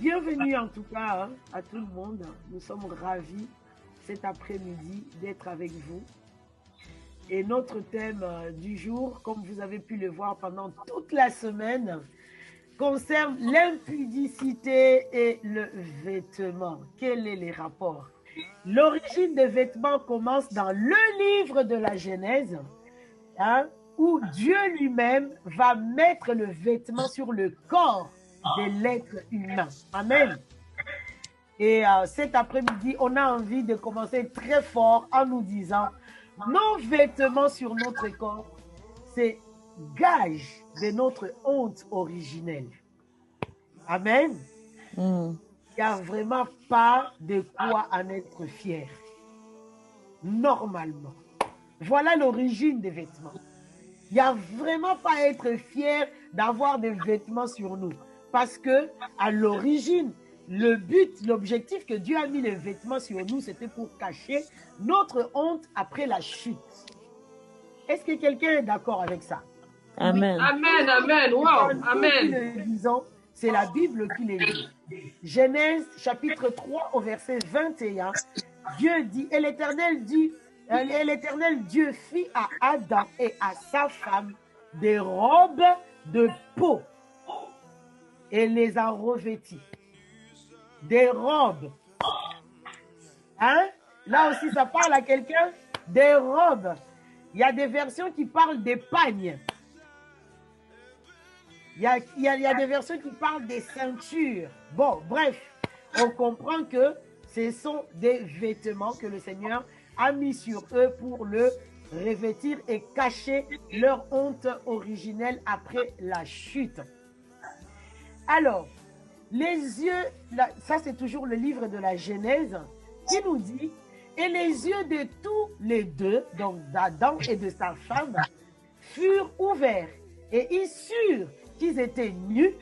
Bienvenue en tout cas hein, à tout le monde. Nous sommes ravis cet après-midi d'être avec vous. Et notre thème euh, du jour, comme vous avez pu le voir pendant toute la semaine, concerne l'impudicité et le vêtement. Quel est les rapports L'origine des vêtements commence dans le livre de la Genèse, hein, où Dieu lui-même va mettre le vêtement sur le corps de l'être humain. Amen. Et euh, cet après-midi, on a envie de commencer très fort en nous disant, nos vêtements sur notre corps, c'est gage de notre honte originelle. Amen. Mm. Il n'y a vraiment pas de quoi en être fier. Normalement. Voilà l'origine des vêtements. Il n'y a vraiment pas à être fier d'avoir des vêtements sur nous. Parce que, à l'origine, le but, l'objectif que Dieu a mis les vêtements sur nous, c'était pour cacher notre honte après la chute. Est-ce que quelqu'un est d'accord avec ça? Amen. Amen, amen, wow, amen. disons, c'est la Bible qui le dit. Genèse chapitre 3 au verset 21, Dieu dit, et l'Éternel dit, euh, et l'Éternel Dieu fit à Adam et à sa femme des robes de peau et les a revêtis. Des robes. Hein? Là aussi, ça parle à quelqu'un des robes. Il y a des versions qui parlent des pagnes. Il y a, des versions qui parlent des ceintures. Bon, bref, on comprend que ce sont des vêtements que le Seigneur a mis sur eux pour le revêtir et cacher leur honte originelle après la chute. Alors, les yeux, ça c'est toujours le livre de la Genèse qui nous dit, et les yeux de tous les deux, donc d'Adam et de sa femme, furent ouverts et ils surent qu'ils étaient nus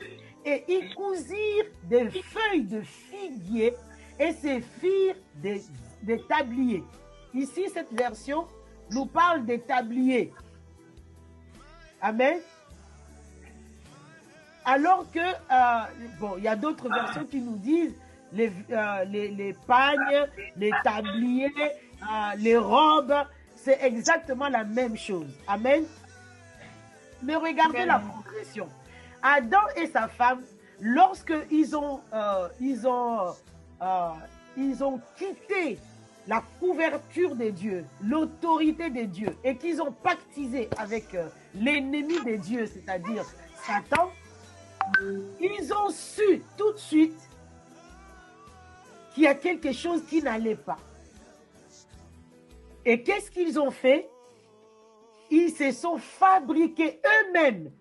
et ils cousirent des feuilles de figuier et se firent des, des tabliers. Ici, cette version nous parle des tabliers. Amen. Alors que, euh, bon, il y a d'autres versions qui nous disent les, euh, les, les pagnes, les tabliers, euh, les robes, c'est exactement la même chose. Amen. Mais regardez la progression. Adam et sa femme, lorsqu'ils ont, ils ont, ils ont quitté la couverture des dieux, l'autorité des dieux, et qu'ils ont pactisé avec l'ennemi des dieux, c'est-à-dire Satan, ils ont su tout de suite qu'il y a quelque chose qui n'allait pas. Et qu'est-ce qu'ils ont fait? Ils se sont fabriqués eux-mêmes,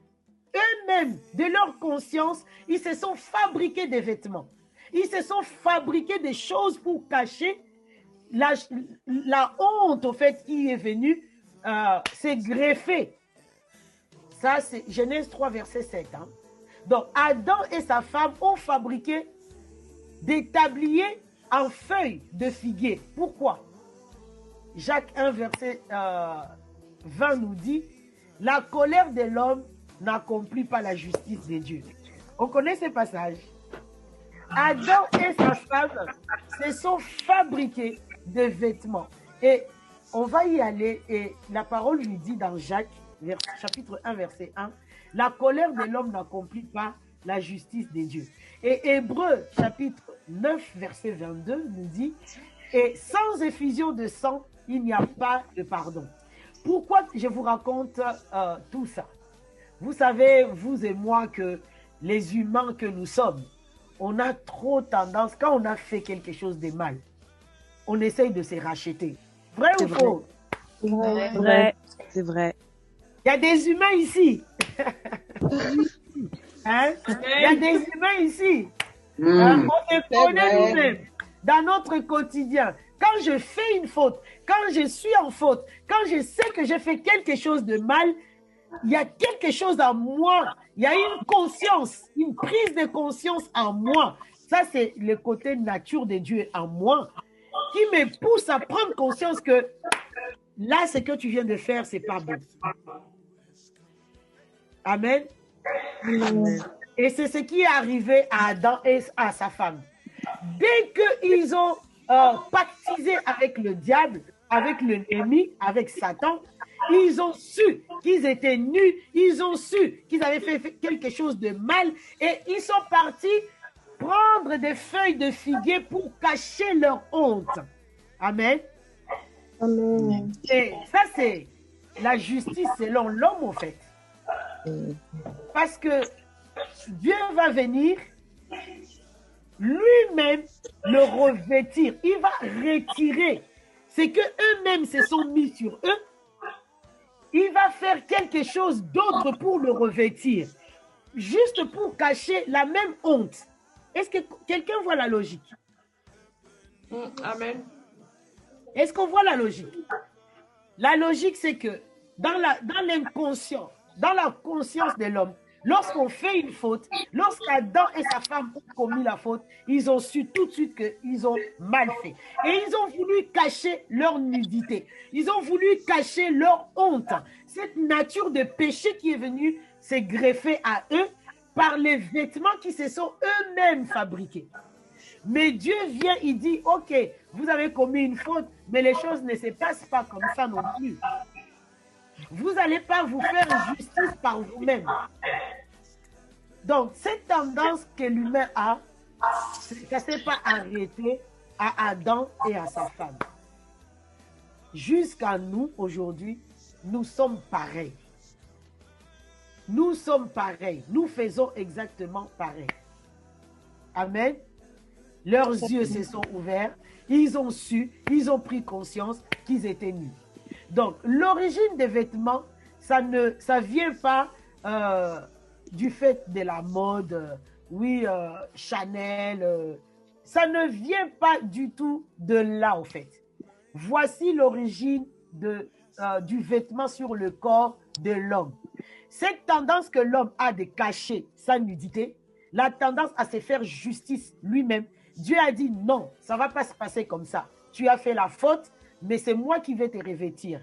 eux-mêmes, de leur conscience, ils se sont fabriqués des vêtements. Ils se sont fabriqués des choses pour cacher la, la honte, au fait, qui est venue euh, greffée. Ça, c'est Genèse 3, verset 7. hein. Donc, Adam et sa femme ont fabriqué des tabliers en feuilles de figuier. Pourquoi? Jacques 1, verset euh, 20 nous dit, la colère de l'homme n'accomplit pas la justice de Dieu. On connaît ce passage. Adam et sa femme se sont fabriqués des vêtements. Et on va y aller. Et la parole lui dit dans Jacques, chapitre 1, verset 1, la colère de l'homme n'accomplit pas la justice de Dieu. Et Hébreu, chapitre 9, verset 22, nous dit, et sans effusion de sang, il n'y a pas de pardon. Pourquoi je vous raconte euh, tout ça? Vous savez, vous et moi, que les humains que nous sommes, on a trop tendance, quand on a fait quelque chose de mal, on essaye de se racheter. Vrai ou vrai. faux? C'est vrai. C'est vrai. Il y a des humains ici. Hein? Il y a des humains ici. Hein? On se connaît nous-mêmes dans notre quotidien. Quand je fais une faute, quand je suis en faute, quand je sais que j'ai fait quelque chose de mal, il y a quelque chose en moi. Il y a une conscience, une prise de conscience en moi. Ça, c'est le côté nature de Dieu en moi qui me pousse à prendre conscience que là, ce que tu viens de faire, c'est pas bon. Amen. Amen. Et c'est ce qui est arrivé à Adam et à sa femme. Dès qu'ils ont euh, pactisé avec le diable, avec l'ennemi, avec Satan, ils ont su qu'ils étaient nus, ils ont su qu'ils avaient fait quelque chose de mal et ils sont partis prendre des feuilles de figuier pour cacher leur honte. Amen. Amen. Et ça, c'est la justice selon l'homme, en fait. Parce que Dieu va venir lui-même le revêtir. Il va retirer ce que eux-mêmes se sont mis sur eux. Il va faire quelque chose d'autre pour le revêtir, juste pour cacher la même honte. Est-ce que quelqu'un voit la logique? Amen. Est-ce qu'on voit la logique? La logique, c'est que dans la dans l'inconscient, dans la conscience de l'homme, lorsqu'on fait une faute, lorsqu'Adam et sa femme ont commis la faute, ils ont su tout de suite qu'ils ont mal fait. Et ils ont voulu cacher leur nudité. Ils ont voulu cacher leur honte. Cette nature de péché qui est venue s'est greffée à eux par les vêtements qui se sont eux-mêmes fabriqués. Mais Dieu vient, il dit, OK, vous avez commis une faute, mais les choses ne se passent pas comme ça non plus. Vous n'allez pas vous faire justice par vous-même. Donc, cette tendance que l'humain a, ça ne s'est pas arrêté à Adam et à sa femme. Jusqu'à nous, aujourd'hui, nous sommes pareils. Nous sommes pareils. Nous faisons exactement pareil. Amen. Leurs yeux se sont ouverts. Ils ont su, ils ont pris conscience qu'ils étaient nus. Donc, l'origine des vêtements, ça ne ça vient pas euh, du fait de la mode, euh, oui, euh, Chanel. ça ne vient pas du tout de là, en fait. Voici l'origine du vêtement sur le corps de l'homme. Cette tendance que l'homme a de cacher sa nudité, la tendance à se faire justice lui-même, Dieu a dit non, ça va pas se passer comme ça. Tu as fait la faute, mais c'est moi qui vais te revêtir.